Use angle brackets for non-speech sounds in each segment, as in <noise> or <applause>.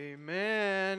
Amen.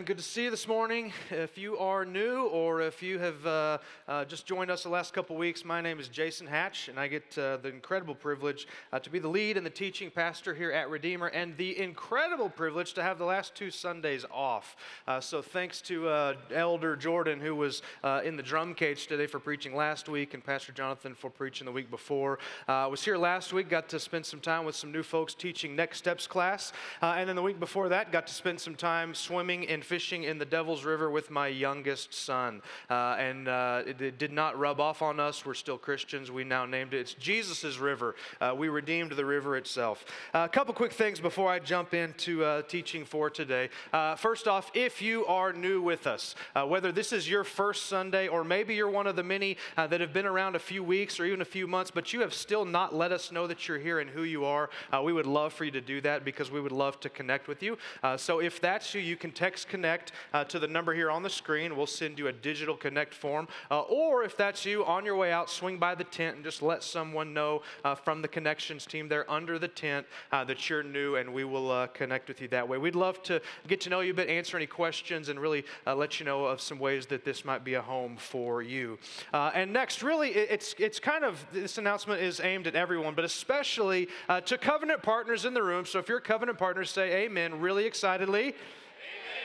Good to see you this morning. If you are new or if you have uh, uh, just joined us the last couple weeks, my name is Jason Hatch, and I get uh, the incredible privilege uh, to be the lead and the teaching pastor here at Redeemer, and the incredible privilege to have the last two Sundays off. Uh, so thanks to uh, Elder Jordan, who was in the drum cage today for preaching last week, and Pastor Jonathan for preaching the week before. I was here last week, got to spend some time with some new folks teaching Next Steps class, and then the week before that, got to spend some time swimming and fishing in the Devil's River with my youngest son. Uh, and uh, it, it, did not rub off on us. We're still Christians. We now named it. It's Jesus' river. Uh, we redeemed the river itself. Uh, a couple quick things before I jump into uh, teaching for today. Uh, first off, if you are new with us, whether this is your first Sunday or maybe you're one of the many that have been around a few weeks or even a few months, but you have still not let us know that you're here and who you are, we would love for you to do that because we would love to connect with you. so if that's you, you can text Connect uh, to the number here on the screen. We'll send you a digital Connect form. Uh, or if that's you, on your way out, swing by the tent and just let someone know uh, from the Connections team there under the tent uh, that you're new, and we will uh, connect with you that way. We'd love to get to know you a bit, answer any questions, and really let you know of some ways that this might be a home for you. and next, really, it's, it's kind of this announcement is aimed at everyone, but especially to covenant partners in the room. So if you're covenant partners, say amen really excitedly.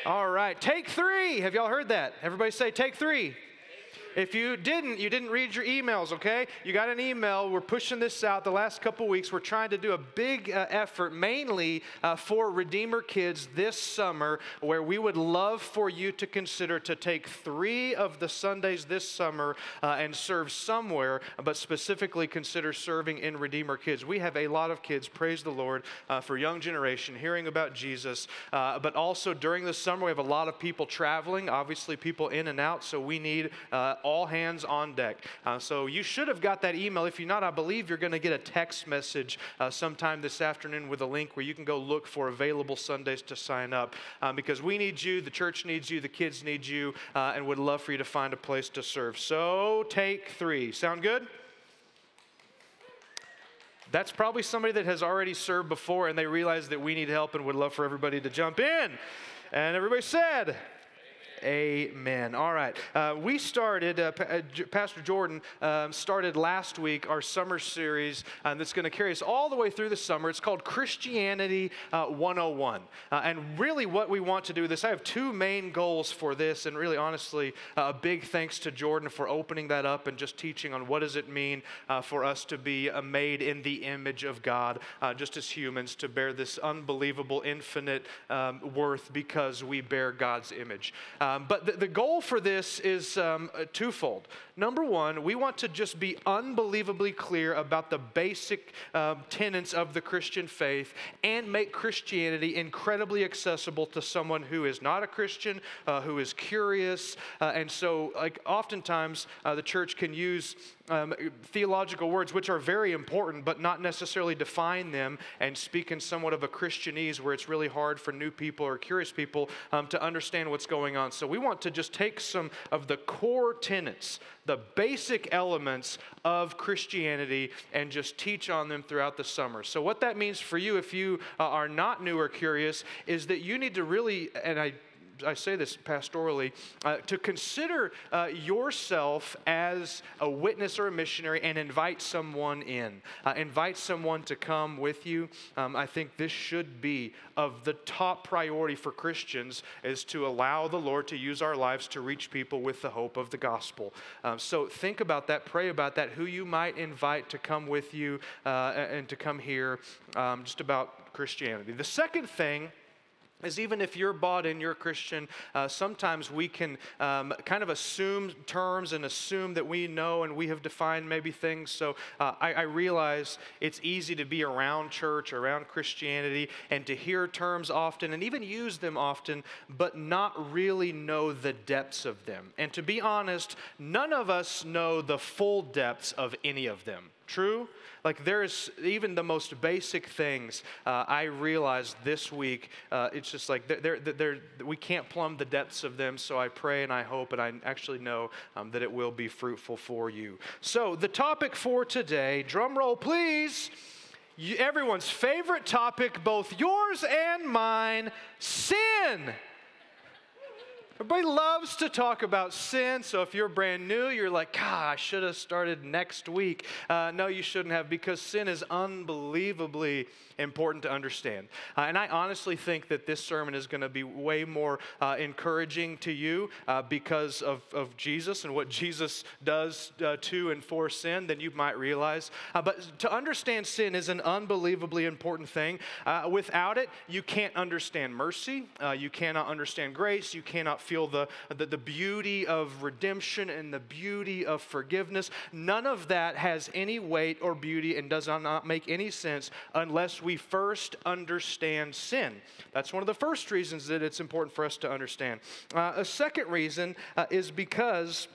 All right, take three. Have y'all heard that? Everybody say, take three. If you didn't, you didn't read your emails, okay? You got an email. We're pushing this out the last couple weeks. We're trying to do a big uh, effort, mainly uh, for Redeemer kids this summer, where we would love for you to consider to take three of the Sundays this summer uh, and serve somewhere, but specifically consider serving in Redeemer kids. We have a lot of kids, praise the Lord, uh, for young generation hearing about Jesus, uh, but also during the summer, we have a lot of people traveling, obviously, people in and out, so we need uh, all hands on deck. Uh, so you should have got that email. If you're not, I believe you're going to get a text message uh, sometime this afternoon with a link where you can go look for available Sundays to sign up um, because we need you, the church needs you, the kids need you, uh, and would love for you to find a place to serve. So take three. Sound good? That's probably somebody that has already served before and they realize that we need help and would love for everybody to jump in. And everybody said, Amen. All right. Uh, we started, uh, uh Pastor Jordan um, started last week our summer series uh, that's going to carry us all the way through the summer. It's called Christianity uh, 101. Uh, and really, what we want to do this, I have two main goals for this. And really, honestly, a big thanks to Jordan for opening that up and just teaching on what does it mean for us to be made in the image of God, just as humans, to bear this unbelievable, infinite um, worth because we bear God's image. Um, but the, the, goal for this is um, uh, twofold. Number one, we want to just be unbelievably clear about the basic uh, tenets of the Christian faith and make Christianity incredibly accessible to someone who is not a Christian, uh, who is curious. Uh, and so, like, oftentimes uh, the church can use um, theological words, which are very important, but not necessarily define them and speak in somewhat of a Christianese where it's really hard for new people or curious people um, to understand what's going on. So we want to just take some of the core tenets, the basic elements of Christianity, and just teach on them throughout the summer. So, what that means for you, if you uh, are not new or curious, is that you need to really, and I I say this pastorally, uh, to consider uh, yourself as a witness or a missionary and invite someone in. Uh, invite someone to come with you. Um, I think this should be of the top priority for Christians is to allow the Lord to use our lives to reach people with the hope of the gospel. Um, so think about that, pray about that, who you might invite to come with you uh, and to come here, um, just about Christianity. The second thing is even if you're bought in, you're Christian, uh, sometimes we can um, kind of assume terms and assume that we know and we have defined maybe things. So uh, I, I, realize it's easy to be around church, around Christianity, and to hear terms often and even use them often, but not really know the depths of them. And to be honest, none of us know the full depths of any of them. True? Like there's even the most basic things uh, I realized this week. Uh, it's just like they're, they're, they're, we can't plumb the depths of them. So I pray and I hope and I actually know um, that it will be fruitful for you. So the topic for today, drum roll please, you, everyone's favorite topic, both yours and mine sin. Everybody loves to talk about sin, so if you're brand new, you're like, God, I should have started next week. Uh, no, you shouldn't have, because sin is unbelievably important to understand. Uh, and I honestly think that this sermon is going to be way more uh, encouraging to you uh, because of, of Jesus and what Jesus does uh, to and for sin than you might realize. Uh, but to understand sin is an unbelievably important thing. without it, you can't understand mercy, you cannot understand grace, you cannot feel the, the, the beauty of redemption and the beauty of forgiveness. None of that has any weight or beauty and does not make any sense unless we first understand sin. That's one of the first reasons that it's important for us to understand. Uh, a second reason uh, is because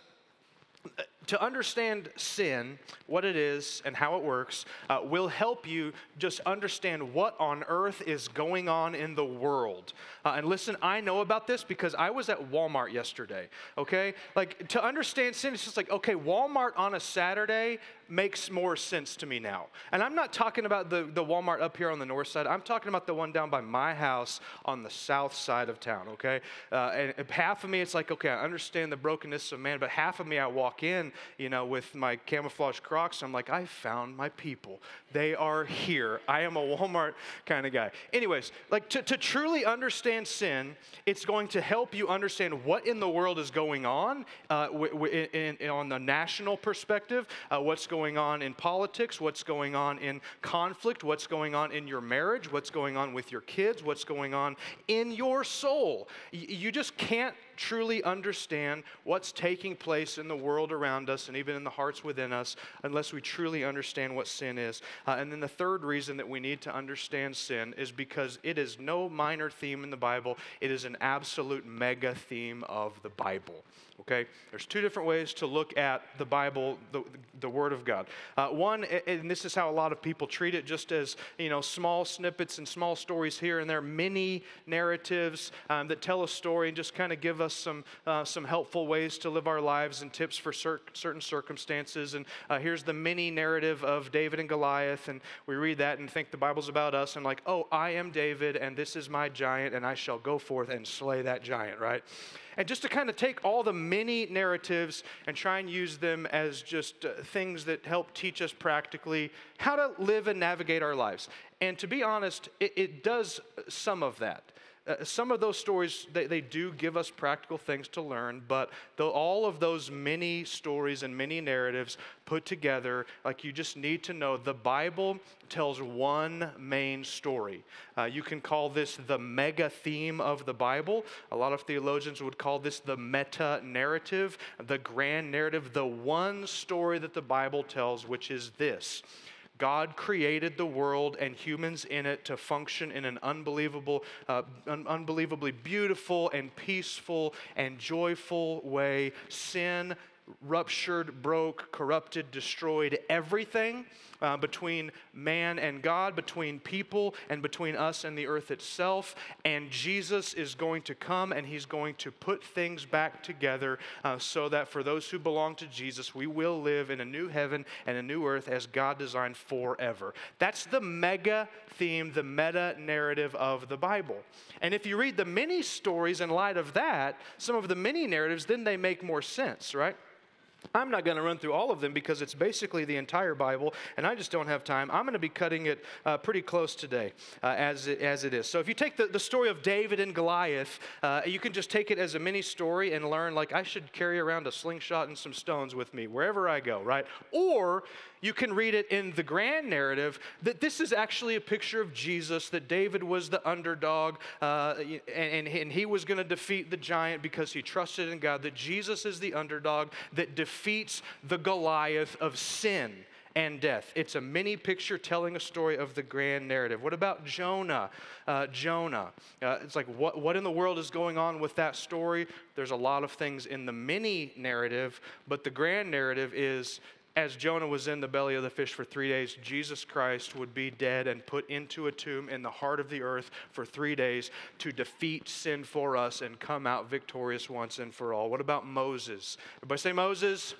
to understand sin, what it is, and how it works, uh, will help you just understand what on earth is going on in the world. Uh, and listen, I know about this because I was at Walmart yesterday, okay? Like, to understand sin, it's just like, okay, Walmart on a Saturday makes more sense to me now. And I'm not talking about the, the Walmart up here on the north side, I'm talking about the one down by my house on the south side of town, okay? Uh, and half of me, it's like, okay, I understand the brokenness of man, but half of me, I walk in, you know, with my camouflage crocs, I'm like, I found my people. They are here. I am a Walmart kind of guy. Anyways, like to, to truly understand sin, it's going to help you understand what in the world is going on uh, w- w- in, in, on the national perspective, uh, what's going going on in politics, what's going on in conflict, what's going on in your marriage, what's going on with your kids, what's going on in your soul. You just can't truly understand what's taking place in the world around us and even in the hearts within us unless we truly understand what sin is. Uh, and then the third reason that we need to understand sin is because it is no minor theme in the Bible, it is an absolute mega theme of the Bible. Okay? There's two different ways to look at the Bible, the, the Word of God. Uh, one, and this is how a lot of people treat it, just as, you know, small snippets and small stories here and there, mini narratives um, that tell a story and just kind of give us some, uh, some helpful ways to live our lives and tips for cer- certain circumstances. And uh, here's the mini narrative of David and Goliath, and we read that and think the Bible's about us, and like, oh, I am David, and this is my giant, and I shall go forth and slay that giant, right? And just to kind of take all the many narratives and try and use them as just uh, things that help teach us practically how to live and navigate our lives. And to be honest, it, it does some of that. Uh, some of those stories, they, they do give us practical things to learn, but the, all of those many stories and many narratives put together, like you just need to know the Bible tells one main story. Uh, you can call this the mega theme of the Bible. A lot of theologians would call this the meta narrative, the grand narrative, the one story that the Bible tells, which is this God created the world and humans in it to function in an unbelievable, uh, un- unbelievably beautiful and peaceful and joyful way. Sin ruptured, broke, corrupted, destroyed everything uh, between man and God, between people, and between us and the earth itself. And Jesus is going to come and he's going to put things back together uh, so that for those who belong to Jesus, we will live in a new heaven and a new earth as God designed forever. That's the mega theme, the meta narrative of the Bible. And if you read the many stories in light of that, some of the many narratives, then they make more sense, right? I'm not going to run through all of them because it's basically the entire Bible, and I just don't have time. I'm going to be cutting it uh, pretty close today uh, as, it, as it is. So if you take the, the story of David and Goliath, uh, you can just take it as a mini story and learn, like, I should carry around a slingshot and some stones with me wherever I go, right? Or you can read it in the grand narrative that this is actually a picture of Jesus, that David was the underdog uh, and, and he was going to defeat the giant because he trusted in God, that Jesus is the underdog that defeats the Goliath of sin and death. It's a mini picture telling a story of the grand narrative. What about Jonah? Uh, Jonah. Uh, it's like, what, what in the world is going on with that story? There's a lot of things in the mini narrative, but the grand narrative is as Jonah was in the belly of the fish for three days, Jesus Christ would be dead and put into a tomb in the heart of the earth for three days to defeat sin for us and come out victorious once and for all. What about Moses? Everybody say Moses?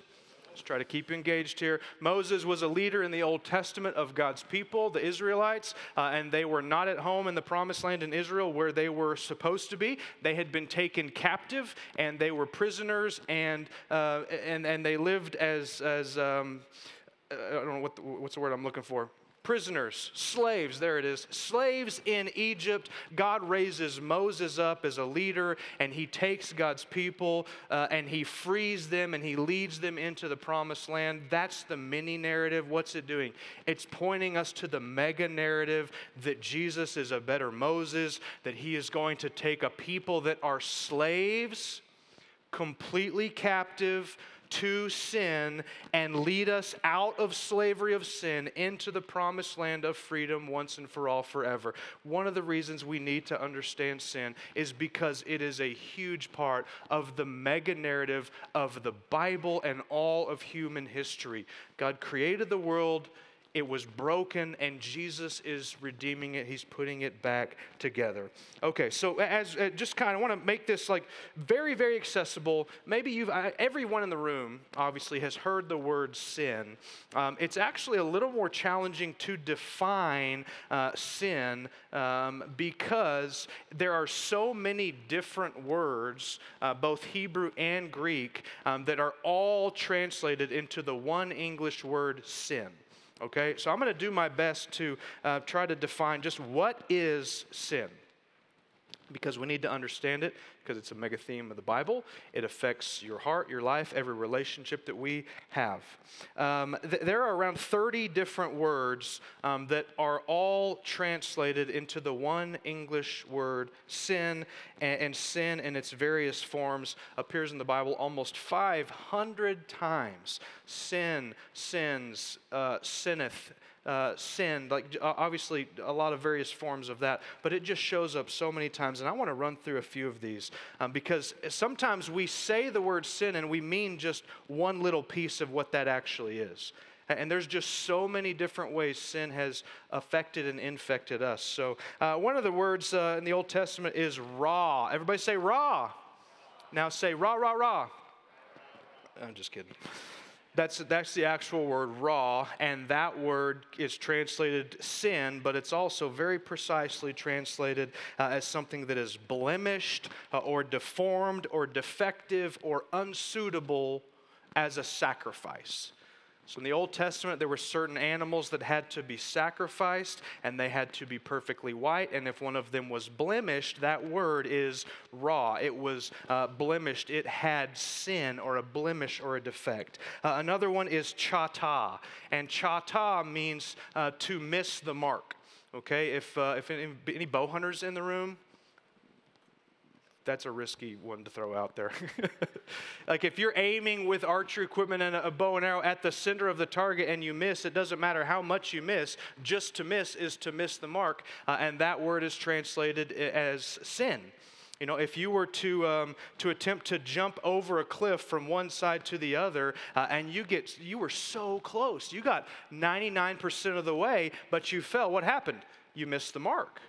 Let's try to keep you engaged here. Moses was a leader in the Old Testament of God's people, the Israelites, uh, and they were not at home in the promised land in Israel where they were supposed to be. They had been taken captive and they were prisoners and, uh, and, and they lived as, as um, I don't know what the, what's the word I'm looking for prisoners, slaves, there it is, slaves in Egypt. God raises Moses up as a leader, and he takes God's people uh, and he frees them and he leads them into the promised land. That's the mini narrative. What's it doing? It's pointing us to the mega narrative that Jesus is a better Moses, that he is going to take a people that are slaves completely captive to sin and lead us out of slavery of sin into the promised land of freedom once and for all forever. One of the reasons we need to understand sin is because it is a huge part of the mega narrative of the Bible and all of human history. God created the world it was broken, and Jesus is redeeming it. He's putting it back together. Okay, so as uh, just kind of want to make this like very, very accessible. Maybe you've uh, everyone in the room obviously has heard the word sin. Um, it's actually a little more challenging to define uh, sin um, because there are so many different words, uh, both Hebrew and Greek, um, that are all translated into the one English word sin okay? So I'm going to do my best to uh, try to define just what is sin because we need to understand it because it's a mega theme of the Bible. It affects your heart, your life, every relationship that we have. Um, th- there are around 30 different words um, that are all translated into the one English word sin, and, and sin in its various forms appears in the Bible almost 500 times. Sin, sins, uh, sinneth, uh, sin, like obviously a lot of various forms of that, but it just shows up so many times. And I want to run through a few of these um, because sometimes we say the word sin and we mean just one little piece of what that actually is. And there's just so many different ways sin has affected and infected us. So, uh, one of the words uh, in the Old Testament is raw. Everybody say raw. Now say rah, rah, rah. I'm just kidding. That's, that's the actual word raw, and that word is translated sin, but it's also very precisely translated uh, as something that is blemished uh, or deformed or defective or unsuitable as a sacrifice. So in the Old Testament, there were certain animals that had to be sacrificed and they had to be perfectly white. And if one of them was blemished, that word is raw. It was uh, blemished, it had sin or a blemish or a defect. Uh, another one is chata. And chata means uh, to miss the mark. Okay, if, uh, if any, any bow hunters in the room, that's a risky one to throw out there. <laughs> like if you're aiming with archery equipment and a bow and arrow at the center of the target and you miss, it doesn't matter how much you miss. Just to miss is to miss the mark, uh, and that word is translated as sin. You know, if you were to, um, to attempt to jump over a cliff from one side to the other, uh, and you get you were so close, you got 99% of the way, but you fell. What happened? You missed the mark.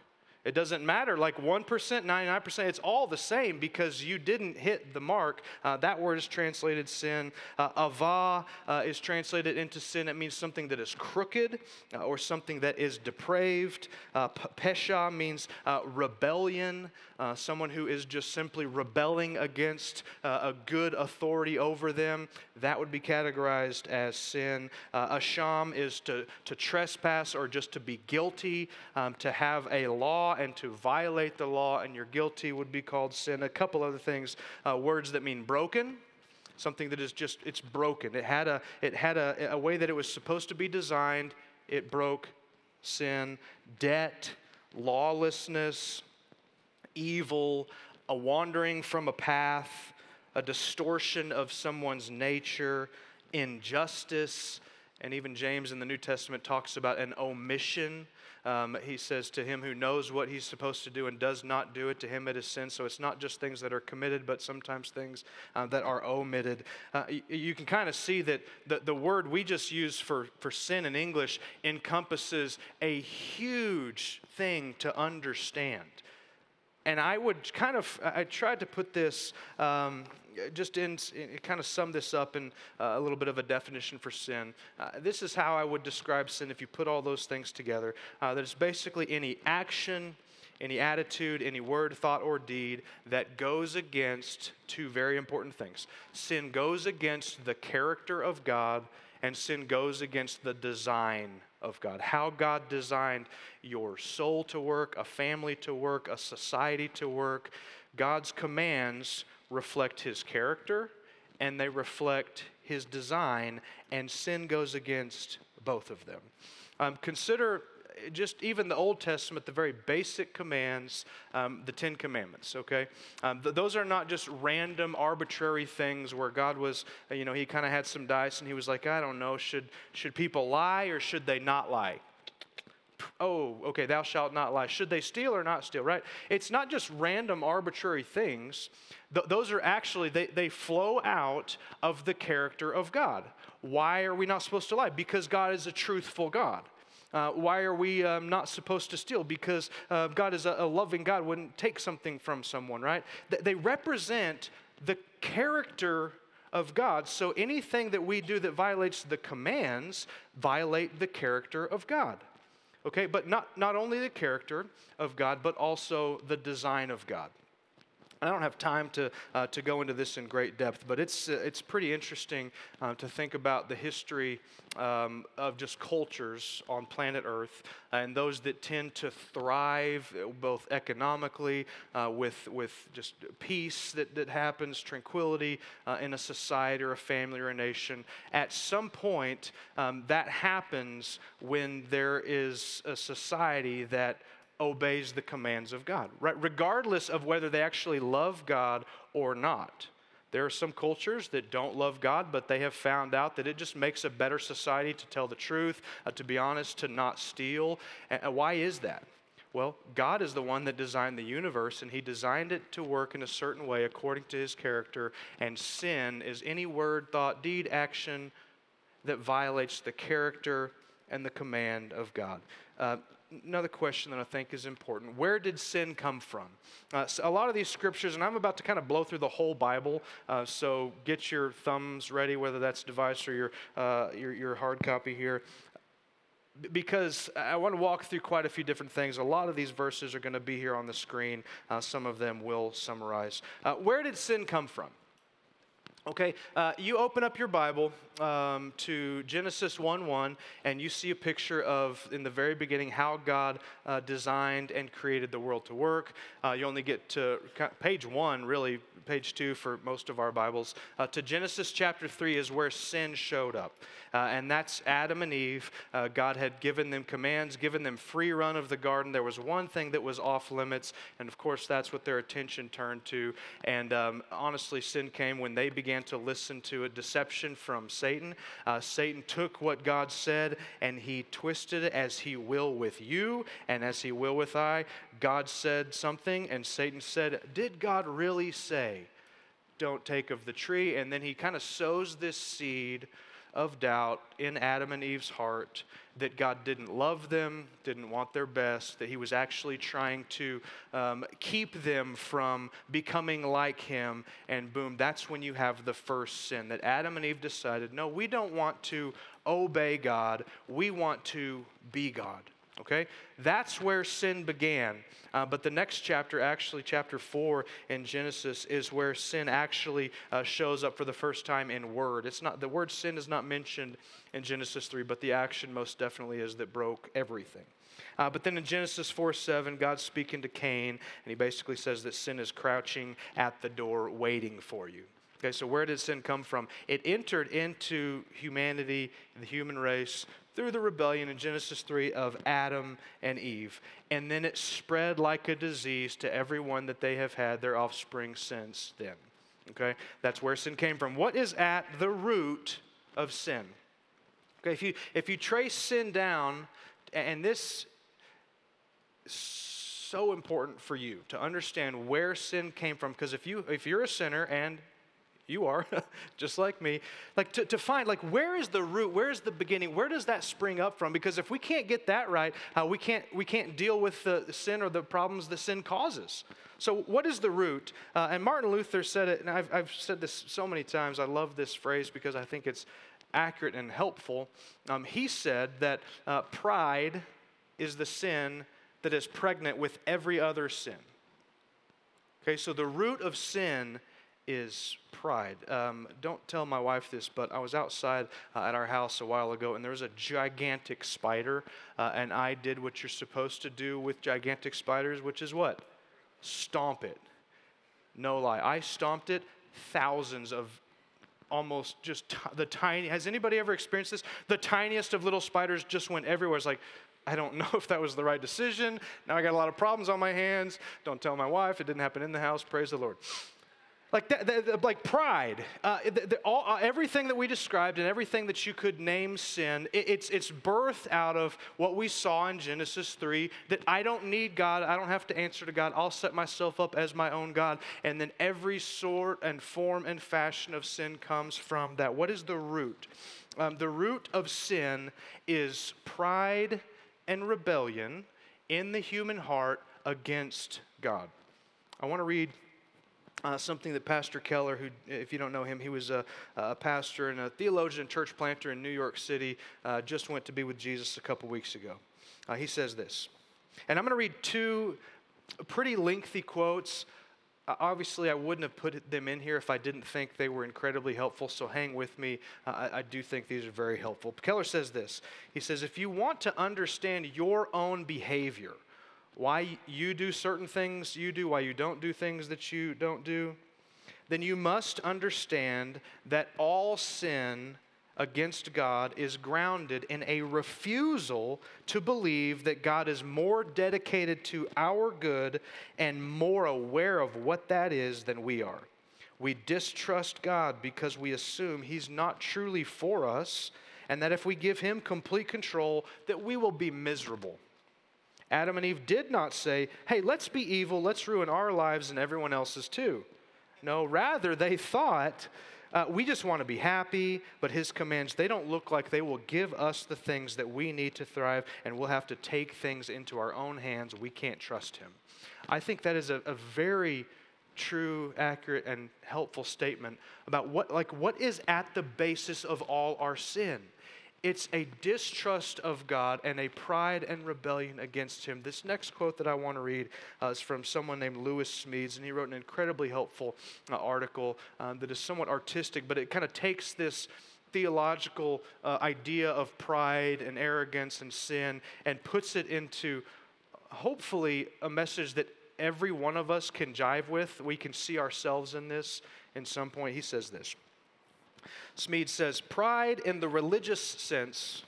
It doesn't matter, like 1%, 99%, it's all the same because you didn't hit the mark. Uh, that word is translated sin. Uh, ava uh, is translated into sin. It means something that is crooked uh, or something that is depraved. Uh, pesha means uh, rebellion, someone who is just simply rebelling against a good authority over them. That would be categorized as sin. asham is to, to trespass or just to be guilty, um, to have a law and to violate the law, and you're guilty would be called sin. A couple other things, uh, words that mean broken, something that is just it's broken. It had a it had a, a way that it was supposed to be designed. It broke sin, debt, lawlessness, evil, a wandering from a path, a distortion of someone's nature, injustice, and even James in the New Testament talks about an omission um, he says, To him who knows what he's supposed to do and does not do it, to him it is sin. So it's not just things that are committed, but sometimes things uh, that are omitted. Uh, you, you, can kind of see that the, the word we just use for, for sin in English encompasses a huge thing to understand. And I would kind of, I tried to put this um, just in, in, kind of sum this up in uh, a little bit of a definition for sin. Uh, this is how I would describe sin if you put all those things together. Uh, that it's basically any action, any attitude, any word, thought, or deed that goes against two very important things. Sin goes against the character of God, and sin goes against the design of God. How God designed your soul to work, a family to work, a society to work. God's commands reflect his character and they reflect his design, and sin goes against both of them. Um, consider just even the Old Testament, the very basic commands, um, the Ten Commandments, okay? Um, th- those are not just random, arbitrary things where God was, uh, you know, he kind of had some dice and he was like, I don't know, should, should people lie or should they not lie? oh, okay, thou shalt not lie. Should they steal or not steal, right? It's not just random, arbitrary things. Th- those are actually, they, they flow out of the character of God. Why are we not supposed to lie? Because God is a truthful God. Uh, why are we um, not supposed to steal? Because uh, God is a, a, loving God, wouldn't take something from someone, right? Th- they represent the character of God. So anything that we do that violates the commands violate the character of God. Okay, but not, not only the character of God, but also the design of God. I don't have time to, uh, to go into this in great depth, but it's, uh, it's pretty interesting uh, to think about the history um, of just cultures on planet Earth and those that tend to thrive uh, both economically uh, with, with just peace that, that happens, tranquility in a society or a family or a nation. At some point, um, that happens when there is a society that obeys the commands of God, right? Regardless of whether they actually love God or not. There are some cultures that don't love God, but they have found out that it just makes a better society to tell the truth, uh, to be honest, to not steal. And why is that? Well, God is the one that designed the universe, and He designed it to work in a certain way according to His character. And sin is any word, thought, deed, action that violates the character and the command of God. Uh, another question that I think is important. Where did sin come from? Uh, so a lot of these scriptures, and I'm about to kind of blow through the whole Bible, uh, so get your thumbs ready, whether that's device or your, uh, your, your hard copy here. Because I want to walk through quite a few different things. A lot of these verses are going to be here on the screen. Uh, some of them will summarize. Uh, where did sin come from? Okay, uh, you open up your Bible um, to Genesis 1 1, and you see a picture of, in the very beginning, how God uh, designed and created the world to work. Uh, you only get to page 1, really, page 2 for most of our Bibles. Uh, to Genesis chapter 3 is where sin showed up. Uh, and that's Adam and Eve. Uh, God had given them commands, given them free run of the garden. There was one thing that was off limits, and of course, that's what their attention turned to. And um, honestly, sin came when they began to listen to a deception from Satan. Uh, Satan took what God said and he twisted it as he will with you and as he will with I. God said something, and Satan said, Did God really say? Don't take of the tree. And then he kind of sows this seed of doubt in Adam and Eve's heart that God didn't love them, didn't want their best, that He was actually trying to um, keep them from becoming like Him. And boom, that's when you have the first sin that Adam and Eve decided no, we don't want to obey God, we want to be God. Okay? That's where sin began. Uh, but the next chapter, actually, chapter 4 in Genesis, is where sin actually uh, shows up for the first time in word. It's not, the word sin is not mentioned in Genesis 3, but the action most definitely is that broke everything. Uh, but then in Genesis 4 7, God's speaking to Cain, and he basically says that sin is crouching at the door waiting for you. Okay, so where did sin come from? It entered into humanity, the human race, through the rebellion in Genesis 3 of Adam and Eve. And then it spread like a disease to everyone that they have had their offspring since then. Okay? That's where sin came from. What is at the root of sin? Okay, if you if you trace sin down, and this is so important for you to understand where sin came from, because if you if you're a sinner and you are, <laughs> just like me. Like to, to find, like, where is the root? Where is the beginning? Where does that spring up from? Because if we can't get that right, uh, we, can't, we can't deal with the sin or the problems the sin causes. So, what is the root? Uh, and Martin Luther said it, and I've, I've said this so many times. I love this phrase because I think it's accurate and helpful. Um, he said that uh, pride is the sin that is pregnant with every other sin. Okay, so the root of sin is pride. Um, don't tell my wife this, but I was outside uh, at our house a while ago, and there was a gigantic spider, uh, and I did what you're supposed to do with gigantic spiders, which is what? Stomp it. No lie. I stomped it. Thousands of almost just t- the tiny. Has anybody ever experienced this? The tiniest of little spiders just went everywhere. It's like, I don't <laughs> know if that was the right decision. Now I got a lot of problems on my hands. Don't tell my wife. It didn't happen in the house. Praise the Lord like that, that, like pride. Uh, the, the, all, uh, everything that we described and everything that you could name sin it, it's, it's birth out of what we saw in genesis 3 that i don't need god i don't have to answer to god i'll set myself up as my own god and then every sort and form and fashion of sin comes from that. What is the root? Um, the root of sin is pride and rebellion in the human heart against god. I want to read uh, something that Pastor Keller, who, if you don't know him, he was a, a pastor and a theologian and church planter in New York City, uh, just went to be with Jesus a couple weeks ago. Uh, he says this, and I'm going to read two pretty lengthy quotes. Uh, obviously, I wouldn't have put them in here if I didn't think they were incredibly helpful, so hang with me. Uh, I, I do think these are very helpful. Keller says this He says, If you want to understand your own behavior, why you do certain things you do, why you don't do things that you don't do, then you must understand that all sin against God is grounded in a refusal to believe that God is more dedicated to our good and more aware of what that is than we are. We distrust God because we assume He's not truly for us and that if we give Him complete control, that we will be miserable. Adam and Eve did not say, hey, let's be evil, let's ruin our lives and everyone else's too. No, rather, they thought, uh, we just want to be happy, but his commands, they don't look like they will give us the things that we need to thrive, and we'll have to take things into our own hands. We can't trust him. I think that is a, a very true, accurate, and helpful statement about what, like, what is at the basis of all our sin it's a distrust of God and a pride and rebellion against Him. This next quote that I want to read uh, is from someone named Lewis Smedes, and he wrote an incredibly helpful uh, article um, that is somewhat artistic, but it kind of takes this theological uh, idea of pride and arrogance and sin and puts it into hopefully a message that every one of us can jive with. We can see ourselves in this in some point. He says this. Smedes says, pride in the religious sense,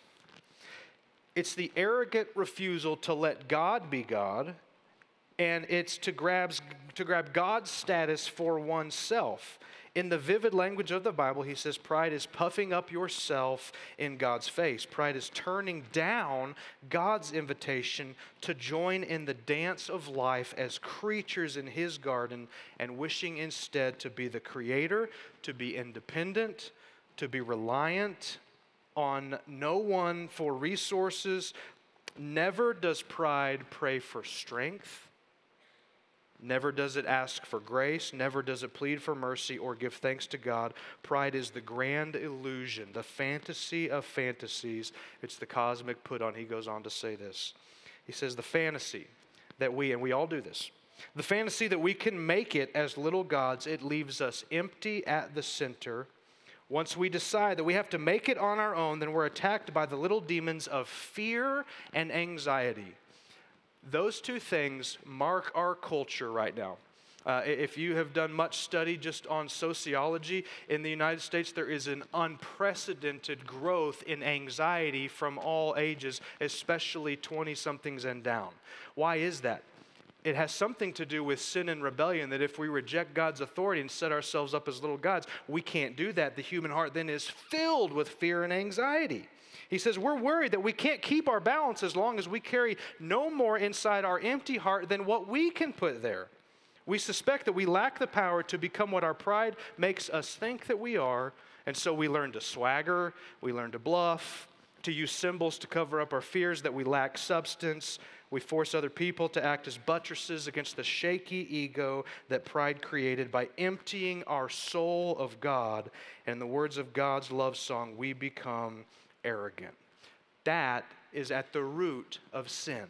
it's the arrogant refusal to let God be God, and it's to, grabs, to grab God's status for oneself. In the vivid language of the Bible, he says pride is puffing up yourself in God's face. Pride is turning down God's invitation to join in the dance of life as creatures in his garden and wishing instead to be the creator, to be independent, to be reliant on no one for resources. Never does pride pray for strength. Never does it ask for grace. Never does it plead for mercy or give thanks to God. Pride is the grand illusion, the fantasy of fantasies. It's the cosmic put on. He goes on to say this. He says, The fantasy that we, and we all do this, the fantasy that we can make it as little gods, it leaves us empty at the center once we decide that we have to make it on our own, then we're attacked by the little demons of fear and anxiety. Those two things mark our culture right now. Uh, if you have done much study just on sociology in the United States, there is an unprecedented growth in anxiety from all ages, especially 20 somethings and down. Why is that? it has something to do with sin and rebellion that if we reject God's authority and set ourselves up as little gods, we can't do that. The human heart then is filled with fear and anxiety. He says, We're worried that we can't keep our balance as long as we carry no more inside our empty heart than what we can put there. We suspect that we lack the power to become what our pride makes us think that we are, and so we learn to swagger, we learn to bluff, to use symbols to cover up our fears that we lack substance, We force other people to act as buttresses against the shaky ego that pride created by emptying our soul of God. And in the words of God's love song, we become arrogant. That is at the root of sin.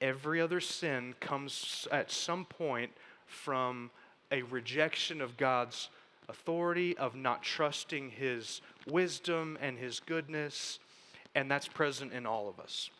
Every other sin comes at some point from a rejection of God's authority, of not trusting His wisdom and His goodness, and that's present in all of us.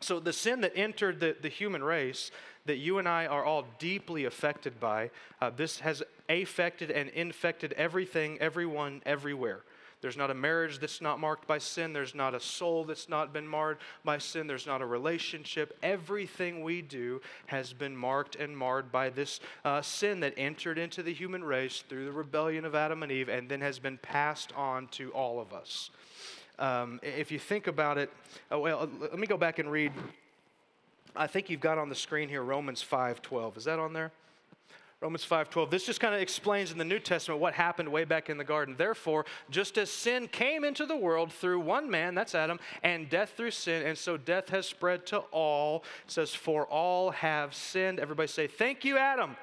So, the sin that entered the, the human race that you and I are all deeply affected by, uh, this has affected and infected everything, everyone, everywhere. There's not a marriage that's not marked by sin. There's not a soul that's not been marred by sin. There's not a relationship. Everything we do has been marked and marred by this uh, sin that entered into the human race through the rebellion of Adam and Eve and then has been passed on to all of us. Um, if you think about it, uh, well, let me go back and read. I think you've got on the screen here Romans 5:12. Is that on there? Romans 5:12. This just kind of explains in the New Testament what happened way back in the garden. Therefore, just as sin came into the world through one man, that's Adam, and death through sin, and so death has spread to all. It says for all have sinned. Everybody say, "Thank you, Adam."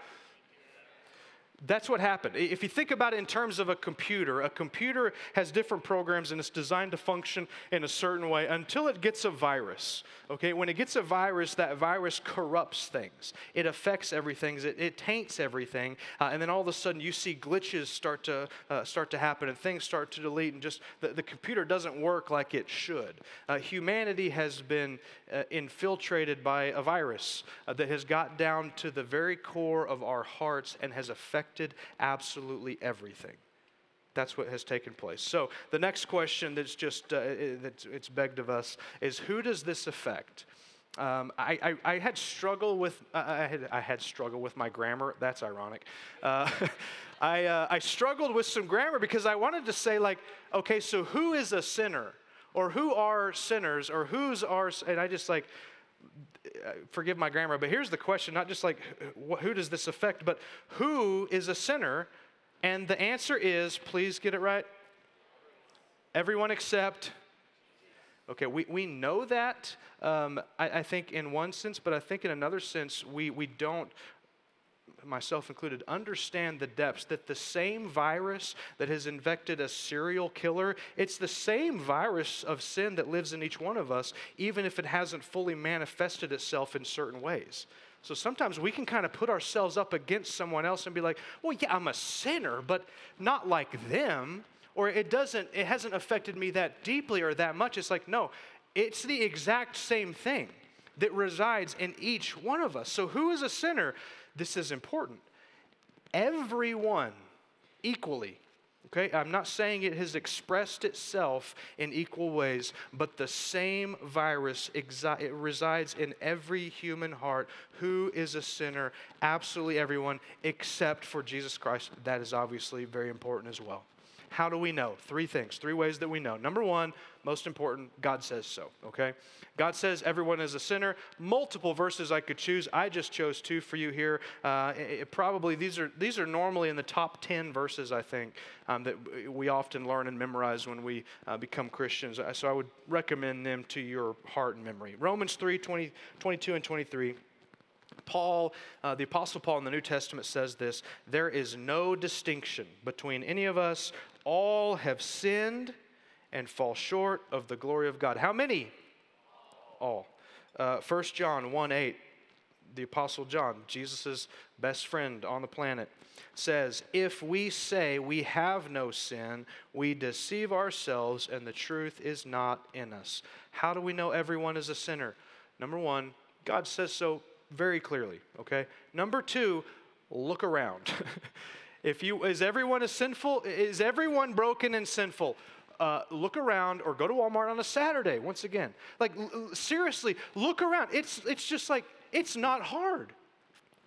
That's what happened. If you think about it in terms of a computer, a computer has different programs and it's designed to function in a certain way until it gets a virus. Okay, when it gets a virus, that virus corrupts things. It affects everything. It, it taints everything, uh, and then all of a sudden you see glitches start to uh, start to happen and things start to delete, and just the, the computer doesn't work like it should. Uh, humanity has been uh, infiltrated by a virus uh, that has got down to the very core of our hearts and has affected absolutely everything. That's what has taken place. So the next question that's just uh, that's it's begged of us is who does this affect? Um, I, I, I, had struggle with uh, I had I had struggle with my grammar. That's ironic. Uh, <laughs> I uh, I struggled with some grammar because I wanted to say like, okay, so who is a sinner, or who are sinners, or who's are, and I just like forgive my grammar, but here's the question not just like who does this affect, but who is a sinner? And the answer is please get it right. Everyone except. Okay, we, we know that, um, I, I think, in one sense, but I think in another sense, we, we don't myself included, understand the depths that the same virus that has infected a serial killer, it's the same virus of sin that lives in each one of us, even if it hasn't fully manifested itself in certain ways. So sometimes we can kind of put ourselves up against someone else and be like, well, yeah, I'm a sinner, but not like them. Or it doesn't, it hasn't affected me that deeply or that much. It's like, no, it's the exact same thing that resides in each one of us. So who is a sinner? This is important. Everyone equally Okay, I'm not saying it has expressed itself in equal ways, but the same virus exi- resides in every human heart who is a sinner, absolutely everyone, except for Jesus Christ. That is obviously very important as well. How do we know? Three things, three ways that we know. Number one, most important, God says so, okay? God says everyone is a sinner. Multiple verses I could choose. I just chose two for you here. Uh, it, probably these are these are normally in the top ten verses I think um, that we often learn and memorize when we uh, become Christians. Uh, so I would recommend them to your heart and memory. Romans 3, 20, 22 and 23. Paul, uh, the Apostle Paul in the New Testament says this there is no distinction between any of us. All have sinned and fall short of the glory of God. How many? all. Uh, 1 John 1 8, the Apostle John, Jesus' best friend on the planet, says, If we say we have no sin, we deceive ourselves and the truth is not in us. How do we know everyone is a sinner? Number one, God says so very clearly, okay? Number two, look around. <laughs> if you is everyone a sinful is everyone broken and sinful uh, look around or go to Walmart on a Saturday, once again. Like, l- seriously, look around. It's, it's just like, it's not hard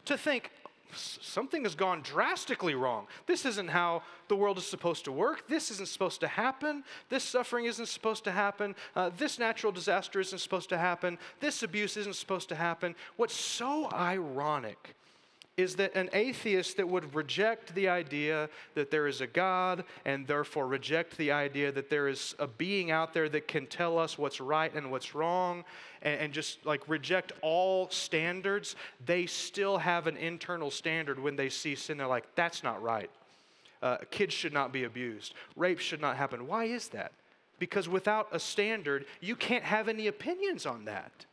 to think something has gone drastically wrong. This isn't how the world is supposed to work. This isn't supposed to happen. This suffering isn't supposed to happen. Uh, this natural disaster isn't supposed to happen. This abuse isn't supposed to happen. What's so ironic is that an atheist that would reject the idea that there is a God and therefore reject the idea that there is a being out there that can tell us what's right and what's wrong and, and just like reject all standards, they still have an internal standard when they see sin. They're like, that's not right. Uh, kids should not be abused. Rape should not happen. Why is that? Because without a standard, you can't have any opinions on that.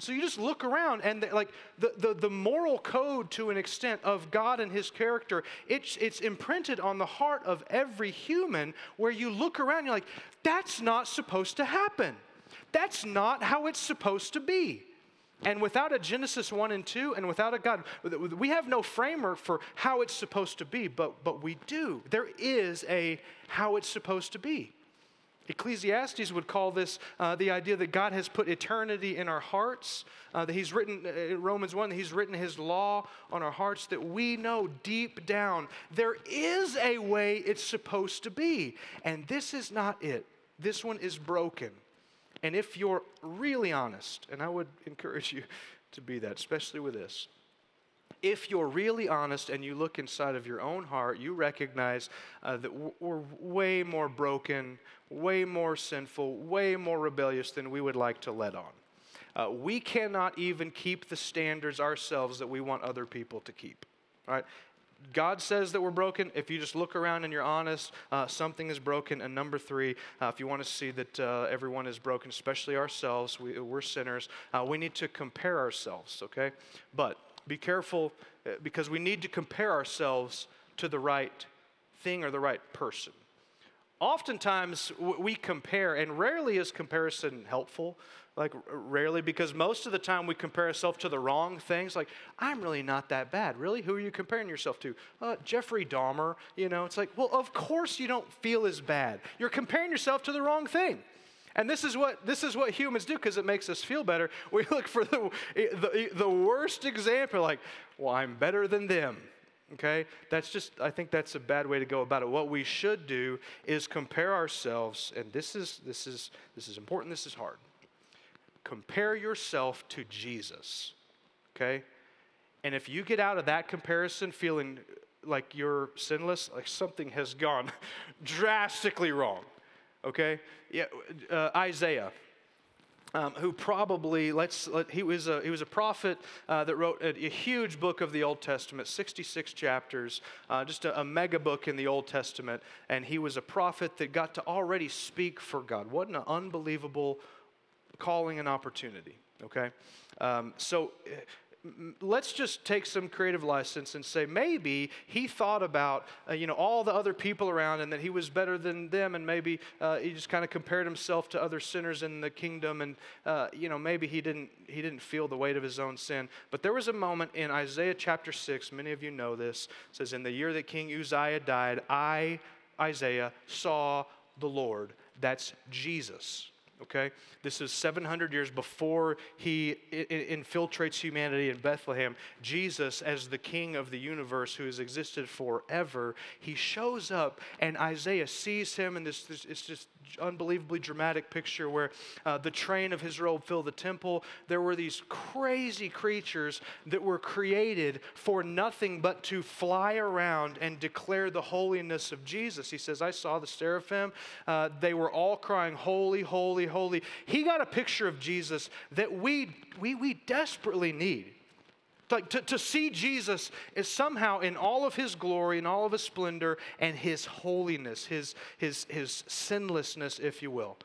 So you just look around and the, like the, the, the, moral code to an extent of God and his character, it's, it's imprinted on the heart of every human where you look around, you're like, that's not supposed to happen. That's not how it's supposed to be. And without a Genesis 1 and 2, and without a God, we have no framework for how it's supposed to be, but, but we do. There is a how it's supposed to be. Ecclesiastes would call this uh, the idea that God has put eternity in our hearts, uh, that He's written, uh, Romans 1, that He's written His law on our hearts, that we know deep down there is a way it's supposed to be. And this is not it. This one is broken. And if you're really honest, and I would encourage you to be that, especially with this, if you're really honest and you look inside of your own heart, you recognize uh, that we're way more broken, way more sinful, way more rebellious than we would like to let on. Uh, we cannot even keep the standards ourselves that we want other people to keep. All right? God says that we're broken. If you just look around and you're honest, uh, something is broken. And number three, uh, if you want to see that uh, everyone is broken, especially ourselves, we, are sinners, uh, we need to compare ourselves, okay? But be careful uh, because we need to compare ourselves to the right thing or the right person. Oftentimes we compare, and rarely is comparison helpful. Like, rarely, because most of the time we compare ourselves to the wrong things. Like, I'm really not that bad. Really? Who are you comparing yourself to? Uh, Jeffrey Dahmer. You know, it's like, well, of course you don't feel as bad. You're comparing yourself to the wrong thing. And this is what, this is what humans do because it makes us feel better. <laughs> We look for the, the, the worst example, like, well, I'm better than them. Okay? That's just, I think that's a bad way to go about it. What we should do is compare ourselves, and this is, this is, this is important, this is hard. Compare yourself to Jesus. Okay? And if you get out of that comparison feeling like you're sinless, like something has gone <laughs> drastically wrong okay? Yeah, uh, Isaiah. Um, who probably let's let, he was a he was a prophet uh, that wrote a, a, huge book of the Old Testament, 66 chapters, uh, just a, a, mega book in the Old Testament, and he was a prophet that got to already speak for God. What an unbelievable calling and opportunity. Okay, um, so let's just take some creative license and say maybe he thought about uh, you know all the other people around and that he was better than them and maybe uh, he just kind of compared himself to other sinners in the kingdom and uh, you know maybe he didn't he didn't feel the weight of his own sin. But there was a moment in isaiah chapter 6 many of you know this says in the year that king uzziah died i isaiah saw the lord. That's jesus okay? This is 700 years before he infiltrates humanity in Bethlehem. Jesus, as the king of the universe who has existed forever, he shows up and Isaiah sees him, and this, this it's just unbelievably dramatic picture where uh, the train of his robe filled the temple. There were these crazy creatures that were created for nothing but to fly around and declare the holiness of Jesus. He says, I saw the seraphim. Uh, they were all crying, Holy, holy, holy. He got a picture of Jesus that we, we, we desperately need. Like to, to see Jesus is somehow in all of his glory and all of his splendor and his holiness, his, his, his sinlessness, if you will.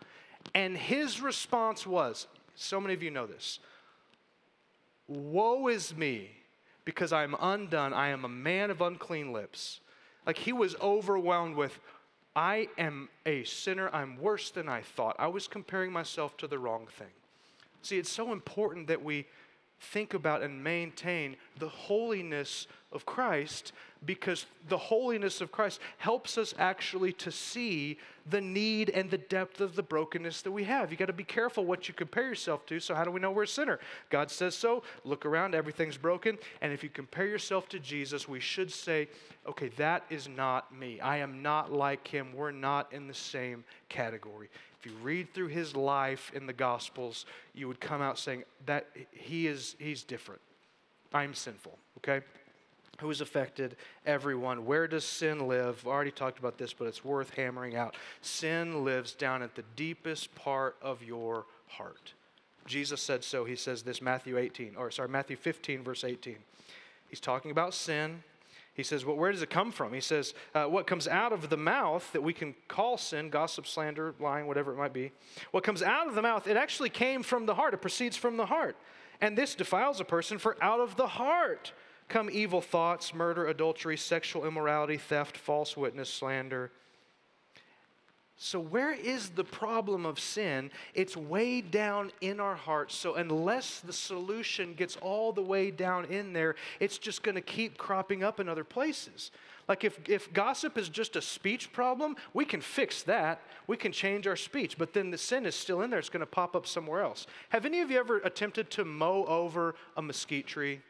And his response was so many of you know this Woe is me, because I am undone. I am a man of unclean lips. Like he was overwhelmed with, I am a sinner. I'm worse than I thought. I was comparing myself to the wrong thing. See, it's so important that we think about and maintain the holiness of Christ because the holiness of Christ helps us actually to see the need and the depth of the brokenness that we have. You got to be careful what you compare yourself to. So, how do we know we're a sinner? God says so. Look around, everything's broken. And if you compare yourself to Jesus, we should say, okay, that is not me. I am not like him. We're not in the same category. If you read through his life in the Gospels, you would come out saying that he is he's different. I'm sinful, okay? Who is affected everyone. Where does sin live? We already talked about this, but it's worth hammering out. Sin lives down at the deepest part of your heart. Jesus said so. He says this Matthew 18 or sorry, Matthew 15 verse 18. He's talking about sin. He says, well, where does it come from? He says, uh, what comes out of the mouth that we can call sin, gossip, slander, lying, whatever it might be, what comes out of the mouth, it actually came from the heart. It proceeds from the heart. And this defiles a person, for out of the heart come evil thoughts, murder, adultery, sexual immorality, theft, false witness, slander. So, where is the problem of sin? It's way down in our hearts. So, unless the solution gets all the way down in there, it's just going to keep cropping up in other places. Like, if, if gossip is just a speech problem, we can fix that. We can change our speech. But then the sin is still in there, it's going to pop up somewhere else. Have any of you ever attempted to mow over a mesquite tree? <laughs>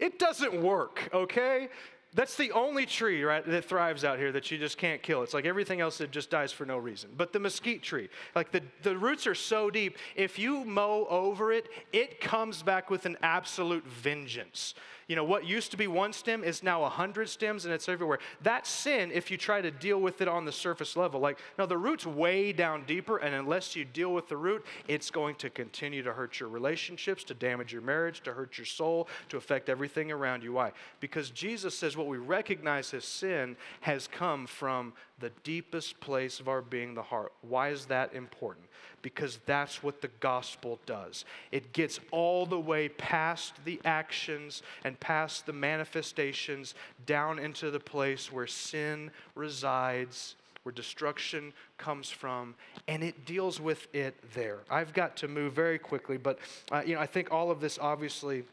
It doesn't work, okay? That's the only tree, right, that thrives out here that you just can't kill. It's like everything else that just dies for no reason. But the mesquite tree, like the, the roots are so deep, if you mow over it, it comes back with an absolute vengeance. You know, what used to be one stem is now a hundred stems and it's everywhere. That's sin if you try to deal with it on the surface level. Like, no, the root's way down deeper, and unless you deal with the root, it's going to continue to hurt your relationships, to damage your marriage, to hurt your soul, to affect everything around you. Why? Because Jesus says what we recognize as sin has come from the deepest place of our being, the heart. Why is that important? because that's what the gospel does. It gets all the way past the actions and past the manifestations down into the place where sin resides, where destruction comes from, and it deals with it there. I've got to move very quickly, but uh, you know, I think all of this obviously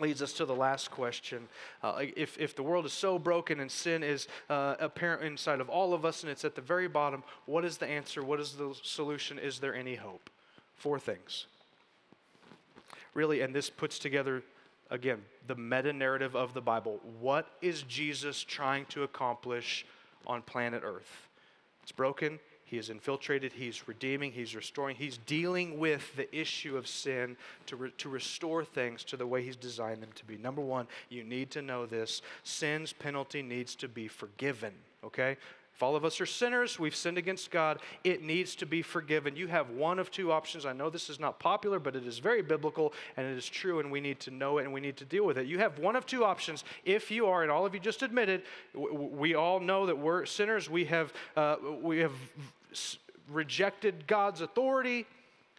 leads us to the last question. Uh, if, if the world is so broken and sin is uh, apparent inside of all of us and it's at the very bottom, what is the answer? What is the solution? Is there any hope? Four things. Really, and this puts together, again, the meta narrative of the Bible. What is Jesus trying to accomplish on planet Earth? It's broken, he is infiltrated, he's redeeming, he's restoring, he's dealing with the issue of sin to, re- to restore things to the way he's designed them to be. Number one, you need to know this sin's penalty needs to be forgiven, okay? If all of us are sinners, we've sinned against God, it needs to be forgiven. You have one of two options. I know this is not popular, but it is very biblical and it is true, and we need to know it and we need to deal with it. You have one of two options. If you are, and all of you just admitted, we all know that we're sinners. We have, uh, we have rejected God's authority,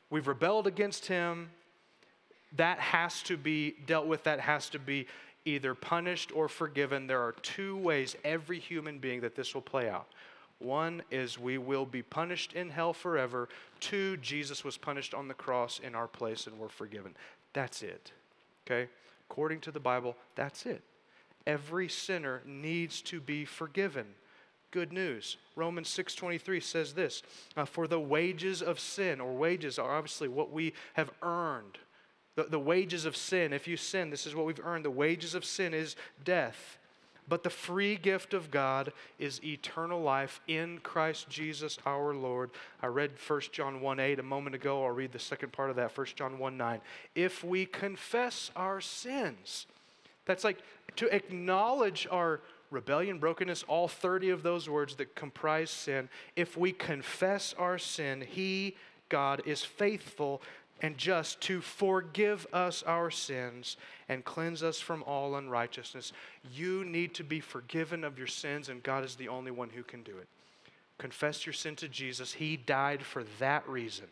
we've rebelled against Him. That has to be dealt with, that has to be either punished or forgiven. There are two ways, every human being, that this will play out. One is we will be punished in hell forever. Two, Jesus was punished on the cross in our place and we're forgiven. That's it. Okay? According to the Bible, that's it. Every sinner needs to be forgiven. Good news. Romans 6:23 says this, uh, for the wages of sin or wages are obviously what we have earned the, the wages of sin, if you sin, this is what we've earned. The wages of sin is death. But the free gift of God is eternal life in Christ Jesus our Lord. I read 1 John 1 8 a moment ago. I'll read the second part of that, 1 John 1 9. If we confess our sins, that's like to acknowledge our rebellion, brokenness, all 30 of those words that comprise sin. If we confess our sin, He, God, is faithful and just to forgive us our sins and cleanse us from all unrighteousness. You need to be forgiven of your sins, and God is the only one who can do it. Confess your sin to Jesus. He died for that reason,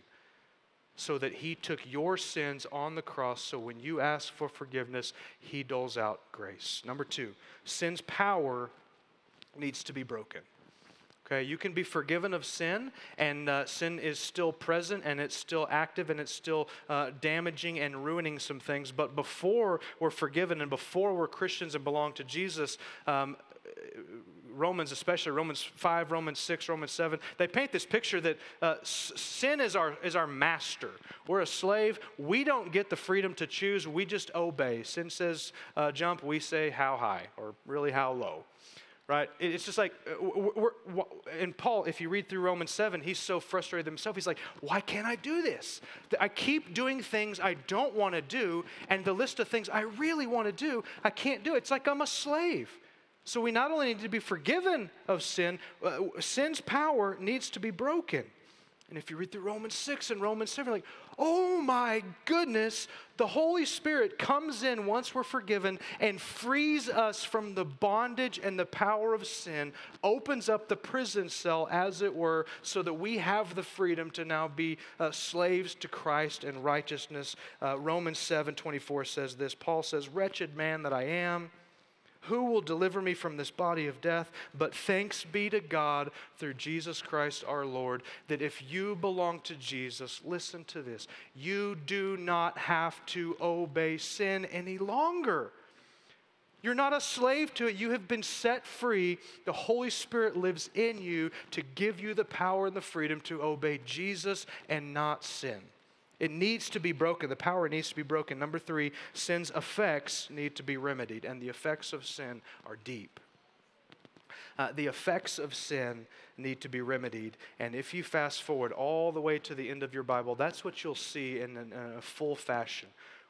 so that He took your sins on the cross. So when you ask for forgiveness, He doles out grace. Number two, sin's power needs to be broken. Okay, you can be forgiven of sin, and uh, sin is still present, and it's still active, and it's still uh, damaging and ruining some things. But before we're forgiven, and before we're Christians and belong to Jesus, um, Romans, especially Romans 5, Romans 6, Romans 7, they paint this picture that uh, sin is our, is our master. We're a slave. We don't get the freedom to choose, we just obey. Sin says uh, jump, we say how high, or really how low. right? It's just like, uh, we're, we're, and Paul, if you read through Romans 7, he's so frustrated himself. He's like, why can't I do this? I keep doing things I don't want to do, and the list of things I really want to do, I can't do. It's like I'm a slave. So we not only need to be forgiven of sin, uh, sin's power needs to be broken. And if you read through Romans 6 and Romans 7, like, oh my goodness, the Holy Spirit comes in once we're forgiven and frees us from the bondage and the power of sin, opens up the prison cell, as it were, so that we have the freedom to now be uh, slaves to Christ and righteousness. Uh, Romans 7 24 says this Paul says, Wretched man that I am. Who will deliver me from this body of death? But thanks be to God through Jesus Christ our Lord, that if you belong to Jesus, listen to this, you do not have to obey sin any longer. You're not a slave to it. You have been set free. The Holy Spirit lives in you to give you the power and the freedom to obey Jesus and not sin. It needs to be broken. The power needs to be broken. Number three, sin's effects need to be remedied, and the effects of sin are deep. Uh, the effects of sin need to be remedied. And if you fast forward all the way to the end of your Bible, that's what you'll see in, in a full fashion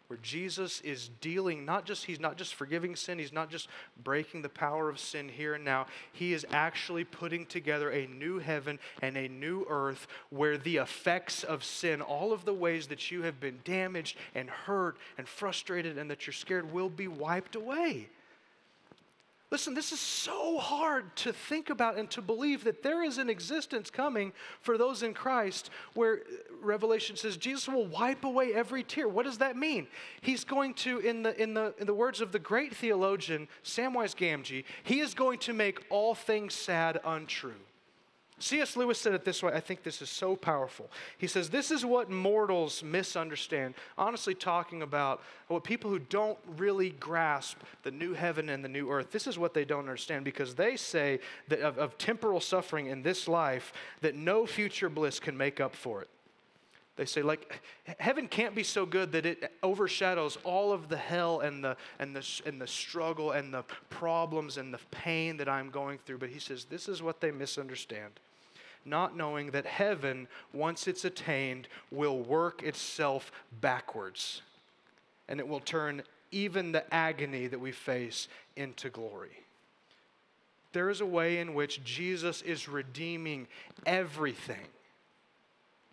where Jesus is dealing not just he's not just forgiving sin, he's not just breaking the power of sin here and now. He is actually putting together a new heaven and a new earth where the effects of sin, all of the ways that you have been damaged and hurt and frustrated and that you're scared will be wiped away. Listen, this is so hard to think about and to believe that there is an existence coming for those in Christ where uh, Revelation says Jesus will wipe away every tear. What does that mean? He's going to, in the, in the, in the words of the great theologian Samwise Gamgee, he is going to make all things sad untrue. C.S. Lewis said it this way. I think this is so powerful. He says, This is what mortals misunderstand. Honestly, talking about what people who don't really grasp the new heaven and the new earth, this is what they don't understand because they say that of, of temporal suffering in this life, that no future bliss can make up for it. They say, like, heaven can't be so good that it overshadows all of the hell and the, and, the, and the struggle and the problems and the pain that I'm going through. But he says, this is what they misunderstand not knowing that heaven, once it's attained, will work itself backwards. And it will turn even the agony that we face into glory. There is a way in which Jesus is redeeming everything,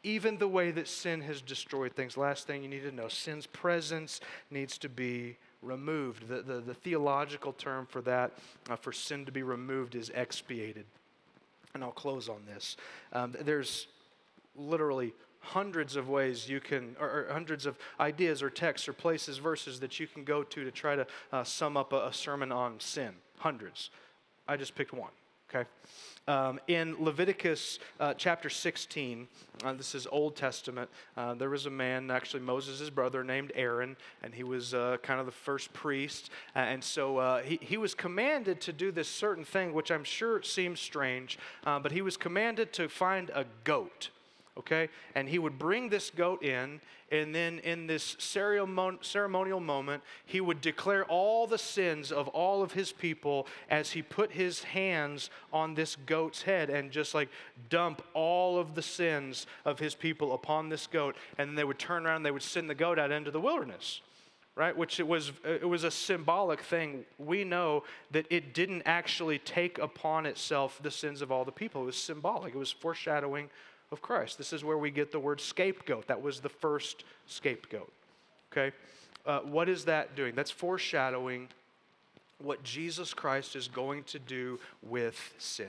even the way that sin has destroyed things. Last thing you need to know sin's presence needs to be removed. The, the, the theological term for that, uh, for sin to be removed, is expiated and I'll close on this. Um, there's literally hundreds of ways you can, or, or, hundreds of ideas or texts or places, verses that you can go to to try to uh, sum up a, a sermon on sin. Hundreds. I just picked one, okay? Um, in Leviticus uh, chapter 16, uh, this is Old Testament, uh, there was a man, actually Moses' brother, named Aaron, and he was uh, kind of the first priest. and so uh, he, he was commanded to do this certain thing, which I'm sure seems strange, uh, but he was commanded to find a goat okay? And he would bring this goat in, and then in this ceremonial moment, he would declare all the sins of all of his people as he put his hands on this goat's head and just like dump all of the sins of his people upon this goat. And then they would turn around and they would send the goat out into the wilderness right which it was it was a symbolic thing we know that it didn't actually take upon itself the sins of all the people it was symbolic it was foreshadowing of Christ. This is where we get the word scapegoat. That was the first scapegoat. Okay? Uh, what is that doing? That's foreshadowing what Jesus Christ is going to do with sin.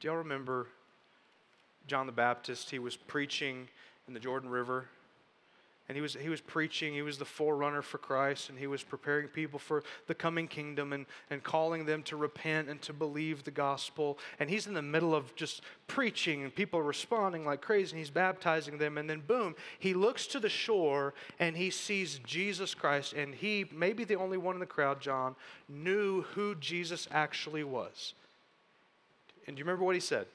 Do y'all remember John the Baptist? He was preaching in the Jordan River and he was, he was preaching, he was the forerunner for Christ, and he was preparing people for the coming kingdom and, and calling them to repent and to believe the gospel. And he's in the middle of just preaching, and people responding like crazy, and he's baptizing them. And then, boom, he looks to the shore and he sees Jesus Christ. And he, maybe the only one in the crowd, John, knew who Jesus actually was. And do you remember what he said?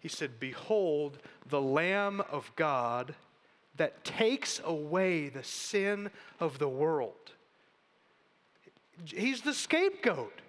He said, Behold, the Lamb of God that takes away the sin of the world. He's the scapegoat.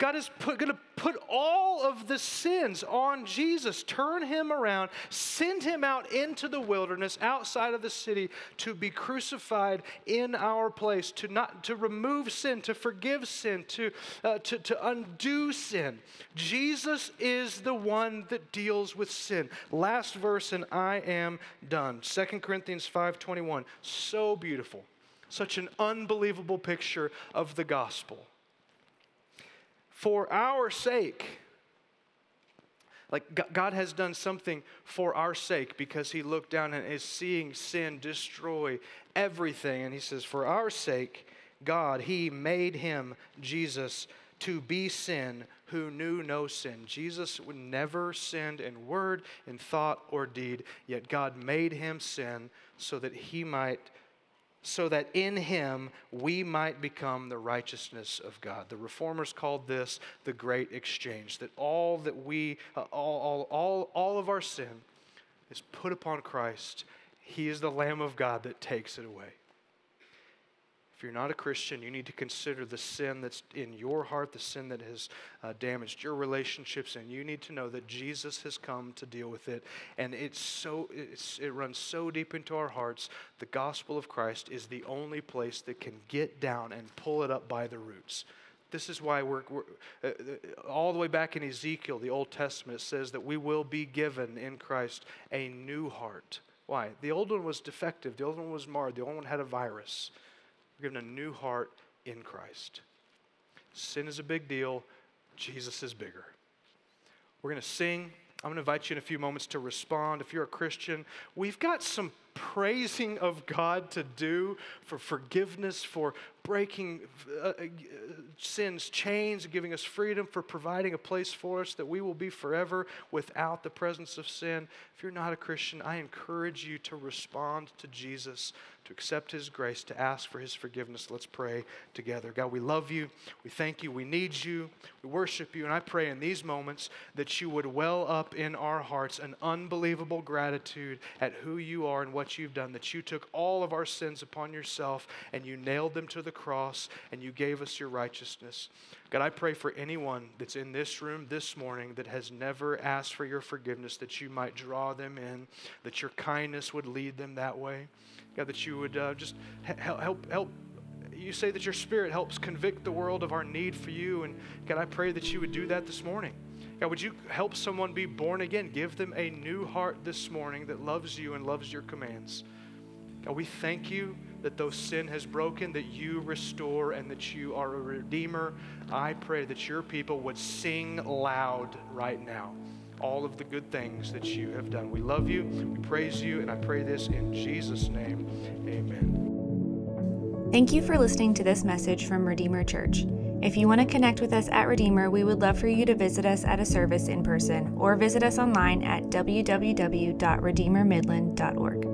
God is going to put all of the sins on Jesus, turn him around, send him out into the wilderness outside of the city to be crucified in our place, to not to remove sin, to forgive sin, to, uh, to, to undo sin. Jesus is the one that deals with sin. Last verse, and I am done. 2 Corinthians 5:21. So beautiful. Such an unbelievable picture of the gospel for our sake. Like God has done something for our sake because He looked down and is seeing sin destroy everything. And He says, For our sake, God, He made Him, Jesus, to be sin who knew no sin. Jesus would never sinned in word, in thought, or deed, yet God made Him sin so that He might so that in him we might become the righteousness of God. The reformers called this the great exchange, that all that we, uh, all, all, all, all of our sin is put upon Christ. He is the Lamb of God that takes it away. If you're not a Christian, you need to consider the sin that's in your heart, the sin that has uh, damaged your relationships, and you need to know that Jesus has come to deal with it. And it's so it's, it runs so deep into our hearts. The gospel of Christ is the only place that can get down and pull it up by the roots. This is why we're, we're uh, uh all the way back in Ezekiel, the Old Testament, says that we will be given in Christ a new heart. Why? The old one was defective, the old one was marred, the old one had a virus. We're given a new heart in Christ. Sin is a big deal, Jesus is bigger. We're going to sing. I'm going to invite you in a few moments to respond. If you're a Christian, we've got some praising of God to do for forgiveness, for breaking uh, uh, sin's chains, giving us freedom, for providing a place for us that we will be forever without the presence of sin. If you're not a Christian, I encourage you to respond to Jesus to accept His grace, to ask for His forgiveness. Let's pray together. God, we love you. We thank you. We need you. We worship you. And I pray in these moments that you would well up in our hearts an unbelievable gratitude at who you are and what you've done, that you took all of our sins upon yourself and you nailed them to the cross and you gave us your righteousness. God, I pray for anyone that's in this room this morning that has never asked for your forgiveness, that you might draw them in, that your kindness would lead them that way. God, that you would uh, just help, help, help. You say that your spirit helps convict the world of our need for you. And God, I pray that you would do that this morning. God, would you help someone be born again? Give them a new heart this morning that loves you and loves your commands. God, we thank you that though sin has broken, that you restore and that you are a redeemer. I pray that your people would sing loud right now all of the good things that you have done. We love you, we praise you, and I pray this in Jesus' name. Amen. Thank you for listening to this message from Redeemer Church. If you want to connect with us at Redeemer, we would love for you to visit us at a service in person or visit us online at www.redeemermidland.org.